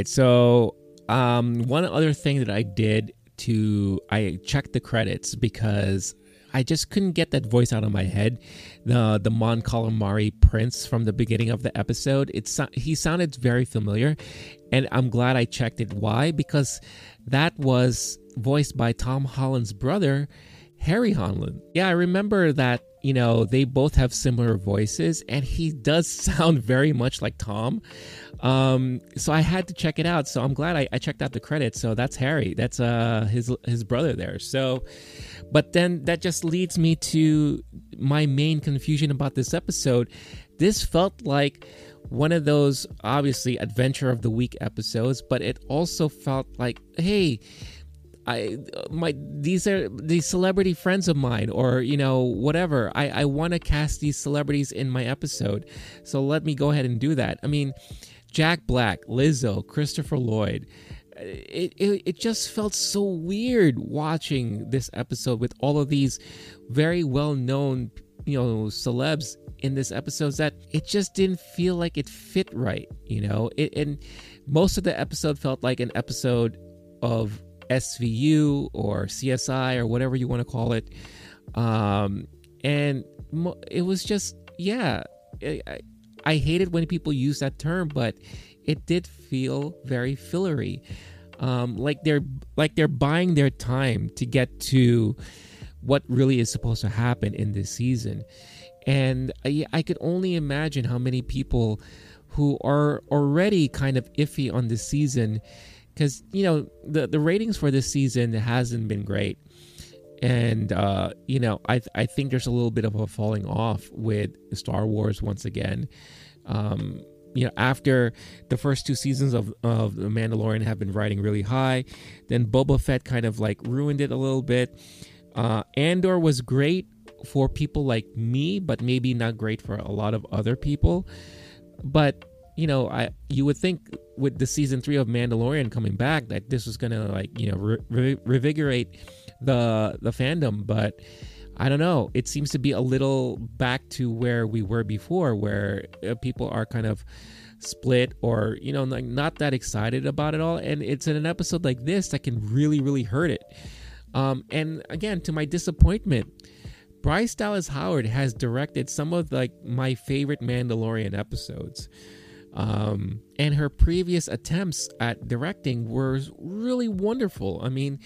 right. So, um, one other thing that I did to I checked the credits because I just couldn't get that voice out of my head. The the Mon Calamari prince from the beginning of the episode. It's he sounded very familiar, and I'm glad I checked it. Why? Because that was voiced by Tom Holland's brother, Harry Holland. Yeah, I remember that you know, they both have similar voices, and he does sound very much like Tom. Um, so I had to check it out. So I'm glad I, I checked out the credits. So that's Harry. That's uh his his brother there. So, but then that just leads me to my main confusion about this episode. This felt like one of those obviously adventure of the week episodes, but it also felt like, hey I my these are these celebrity friends of mine or you know whatever. I I want to cast these celebrities in my episode. So let me go ahead and do that. I mean Jack Black Lizzo Christopher Lloyd eh, it, it, it just felt so weird watching this episode with all of these very well known you know celebs in this episode that it just didn't feel like it fit right you know? It and most of the episode felt like an episode of SVU or CSI or whatever you want to call it. Um, and it was just, yeah, I, hated when people use that term, but it did feel very fillery. Um, like they're like they're buying their time to get to what really is supposed to happen in this season. And I, I could only imagine how many people who are already kind of iffy on this season because you know the the ratings for this season hasn't been great, and uh, you know I I think there's a little bit of a falling off with Star Wars once again. Um, you know, after the first two seasons of, of The Mandalorian have been riding really high, then Boba Fett kind of like ruined it a little bit. Uh, Andor was great for people like me, but maybe not great for a lot of other people. But you know, I you would think with the season three of Mandalorian coming back that this was gonna like you know re- re- revigorate the the fandom, but I don't know. It seems to be a little back to where we were before, where uh, people are kind of split or you know like not that excited about it all, and it's in an episode like this that can really really hurt it. Um, and again, to my disappointment. Bryce Dallas Howard has directed some of like my favorite Mandalorian episodes. Um, and her previous attempts at directing were really wonderful. I mean,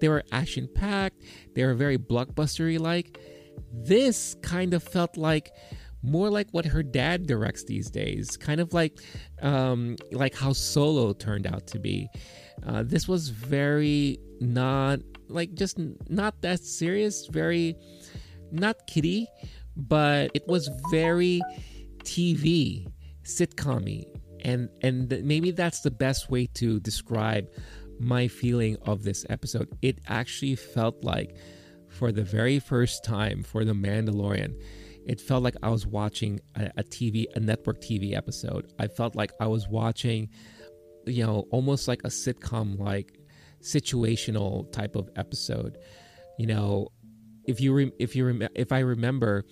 they were action packed, they were very blockbustery like. This kind of felt like more like what her dad directs these days, kind of like um, like how Solo turned out to be. Uh, this was very not like just not that serious, very not kiddie, but it was very TV sitcom and and maybe that's the best way to describe my feeling of this episode. It actually felt like for the very first time for the mandalorian it felt like i was watching a, a tv a network tv episode. I felt like i was watching you know almost like a sitcom like situational type of episode. You know if you re- if you rem- if i remember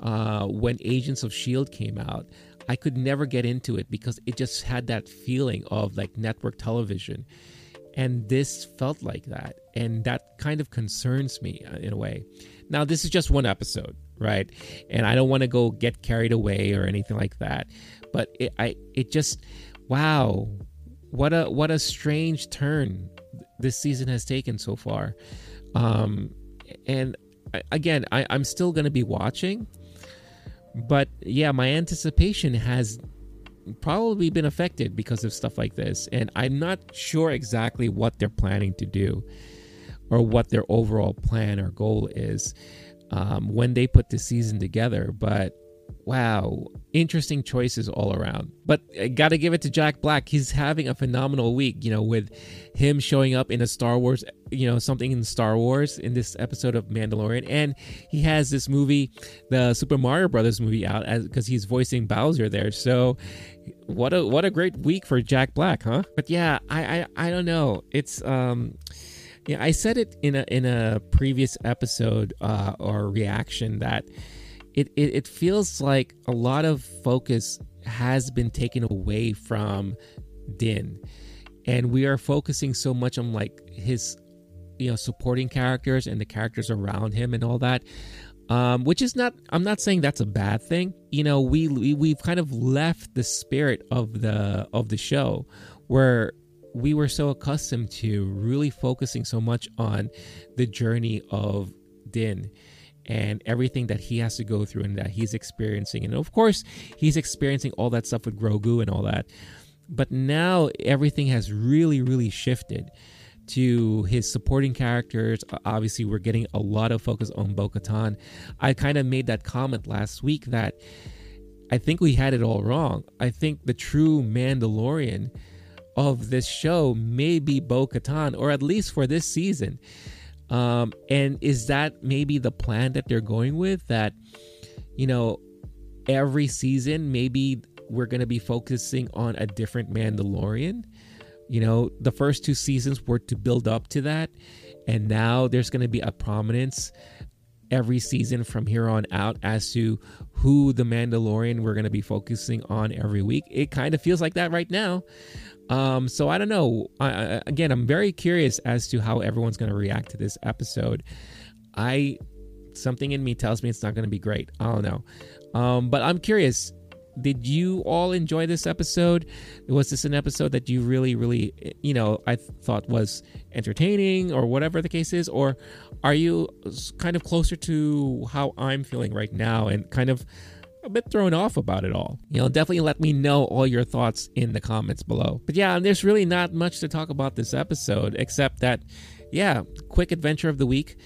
uh, when agents of shield came out I could never get into it because it just had that feeling of like network television. And this felt like that. And that kind of concerns me uh, in a way. Now, this is just one episode, right? And I don't want to go get carried away or anything like that. But it, I, it just, wow, what a what a strange turn this season has taken so far. Um, and again, I, I'm still going to be watching but yeah, my anticipation has probably been affected because of stuff like this. And I'm not sure exactly what they're planning to do or what their overall plan or goal is um, when they put the season together. But wow, interesting choices all around. But I got to give it to Jack Black. He's having a phenomenal week, you know, with him showing up in a Star Wars, you know, something in Star Wars in this episode of Mandalorian. And he has this movie, the Super Mario Brothers movie out because he's voicing Bowser there. So what a what a great week for Jack Black, huh? But yeah, I I, I don't know. It's um yeah, I said it in a in a previous episode uh, or reaction that it, it, it feels like a lot of focus has been taken away from Din. and we are focusing so much on like his you know supporting characters and the characters around him and all that um, which is not i'm not saying that's a bad thing you know we, we we've kind of left the spirit of the of the show where we were so accustomed to really focusing so much on the journey of din and everything that he has to go through and that he's experiencing and of course he's experiencing all that stuff with grogu and all that but now everything has really really shifted to his supporting characters. Obviously, we're getting a lot of focus on Bo Katan. I kind of made that comment last week that I think we had it all wrong. I think the true Mandalorian of this show may be Bo Katan, or at least for this season. Um, and is that maybe the plan that they're going with? That, you know, every season, maybe we're going to be focusing on a different Mandalorian? You know, the first two seasons were to build up to that. And now there's going to be a prominence every season from here on out as to who the Mandalorian we're going to be focusing on every week. It kind of feels like that right now. Um, so I don't know. I, again, I'm very curious as to how everyone's going to react to this episode. I something in me tells me it's not going to be great. I don't know. Um, but I'm curious did you all enjoy this episode? Was this an episode that you really, really, you know, I thought was entertaining or whatever the case is? Or are you kind of closer to how I'm feeling right now and kind of a bit thrown off about it all? You know, definitely let me know all your thoughts in the comments below. But yeah, there's really not much to talk about this episode except that, yeah, quick adventure of the week.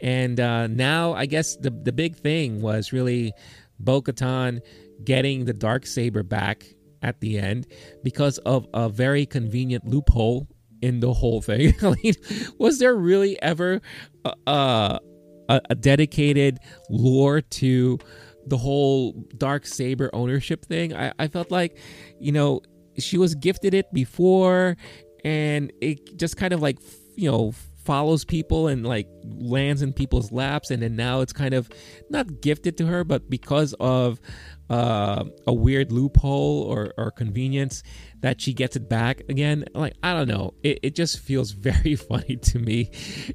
And uh, now I guess the, the big thing was really Bo Katan getting the dark saber back at the end because of a very convenient loophole in the whole thing. Was there really ever a, a, a dedicated lore to the whole dark saber ownership thing? I, I felt like, you know, she was gifted it before, and it just kind of like you know follows people and like lands in people's laps and then now it's kind of not gifted to her but because of uh, a weird loophole or, or convenience that she gets it back again. Like, I don't know. It, it just feels very funny to me.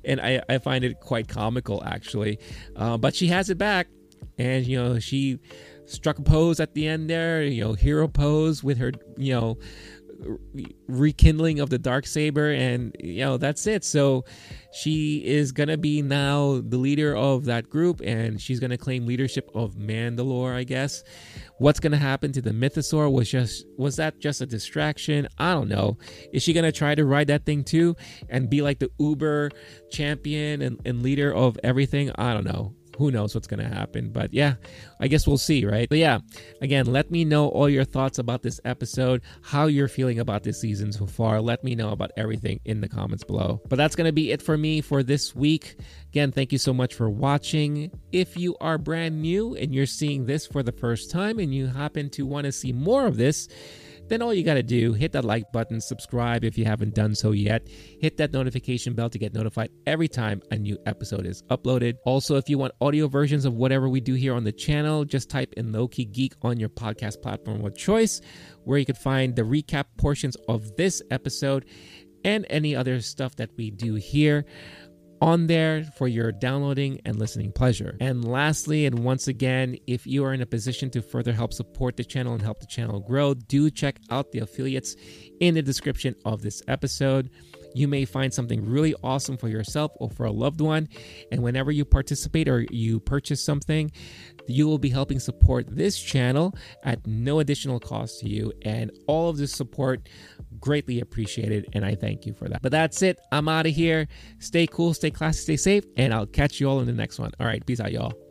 And I, I find it quite comical, actually. Uh, but she has it back. And, you know, she struck a pose at the end there, you know, hero pose with her, you know, rekindling of the dark saber and you know that's it. So she is gonna be now the leader of that group and she's gonna claim leadership of mandalore i guess. What's gonna happen to the mythosaur? Was just was that just a distraction? I don't know. Is she gonna try to ride that thing too and be like the uber champion and, and leader of everything? I don't know who knows what's going to happen. But yeah, I guess we'll see, right? But yeah, again, let me know all your thoughts about this episode, how you're feeling about this season so far. Let me know about everything in the comments below. But that's going to be it for me for this week. Again, thank you so much for watching. If you are brand new and you're seeing this for the first time and you happen to want to see more of this, then all you got to do, hit that like button, subscribe if you haven't done so yet, hit that notification bell to get notified every time a new episode is uploaded. Also, if you want audio versions of whatever we do here on the channel, just type in Low Key Geek on your podcast platform of choice, where you can find the recap portions of this episode and any other stuff that we do here on there for your downloading and listening pleasure. And lastly, and once again, if you are in a position to further help support the channel and help the channel grow, do check out the affiliates in the description of this episode. You may find something really awesome for yourself or for a loved one. And whenever you participate or you purchase something, you will be helping support this channel at no additional cost to you. And all of this support greatly appreciated. And I thank you for that. But that's it. I'm out of here. Stay cool, stay classy, stay safe. And I'll catch you all in the next one. All right. Peace out, y'all.